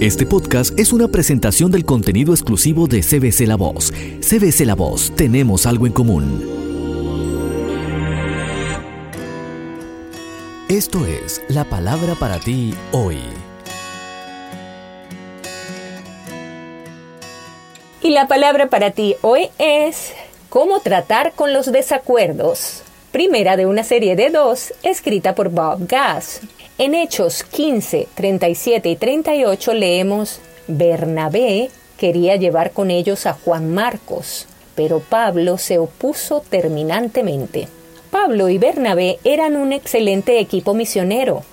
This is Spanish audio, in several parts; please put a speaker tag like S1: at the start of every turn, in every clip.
S1: Este podcast es una presentación del contenido exclusivo de CBC La Voz. CBC La Voz, tenemos algo en común. Esto es la palabra para ti hoy.
S2: Y la palabra para ti hoy es cómo tratar con los desacuerdos. Primera de una serie de dos, escrita por Bob Gass. En Hechos 15, 37 y 38 leemos, Bernabé quería llevar con ellos a Juan Marcos, pero Pablo se opuso terminantemente. Pablo y Bernabé eran un excelente equipo misionero.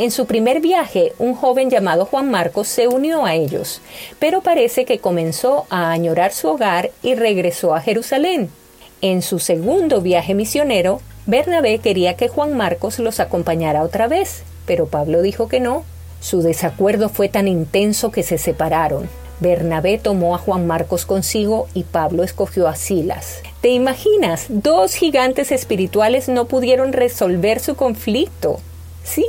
S2: En su primer viaje, un joven llamado Juan Marcos se unió a ellos, pero parece que comenzó a añorar su hogar y regresó a Jerusalén. En su segundo viaje misionero, Bernabé quería que Juan Marcos los acompañara otra vez, pero Pablo dijo que no. Su desacuerdo fue tan intenso que se separaron. Bernabé tomó a Juan Marcos consigo y Pablo escogió a Silas. ¿Te imaginas? Dos gigantes espirituales no pudieron resolver su conflicto. Sí,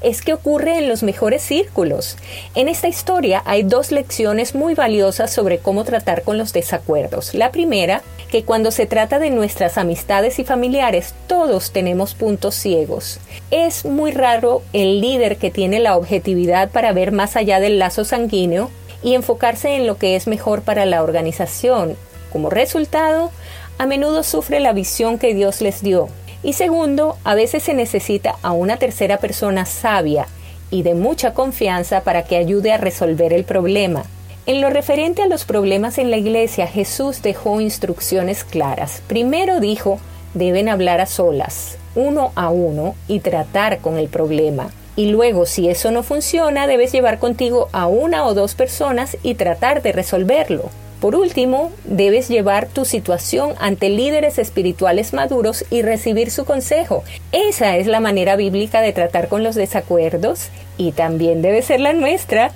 S2: es que ocurre en los mejores círculos. En esta historia hay dos lecciones muy valiosas sobre cómo tratar con los desacuerdos. La primera, que cuando se trata de nuestras amistades y familiares, todos tenemos puntos ciegos. Es muy raro el líder que tiene la objetividad para ver más allá del lazo sanguíneo y enfocarse en lo que es mejor para la organización. Como resultado, a menudo sufre la visión que Dios les dio y segundo, a veces se necesita a una tercera persona sabia y de mucha confianza para que ayude a resolver el problema. En lo referente a los problemas en la iglesia, Jesús dejó instrucciones claras. Primero dijo, deben hablar a solas, uno a uno, y tratar con el problema. Y luego, si eso no funciona, debes llevar contigo a una o dos personas y tratar de resolverlo. Por último, debes llevar tu situación ante líderes espirituales maduros y recibir su consejo. Esa es la manera bíblica de tratar con los desacuerdos y también debe ser la nuestra.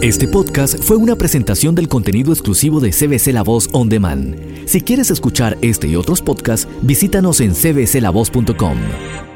S1: Este podcast fue una presentación del contenido exclusivo de CBC La Voz On Demand. Si quieres escuchar este y otros podcasts, visítanos en cbclavoz.com.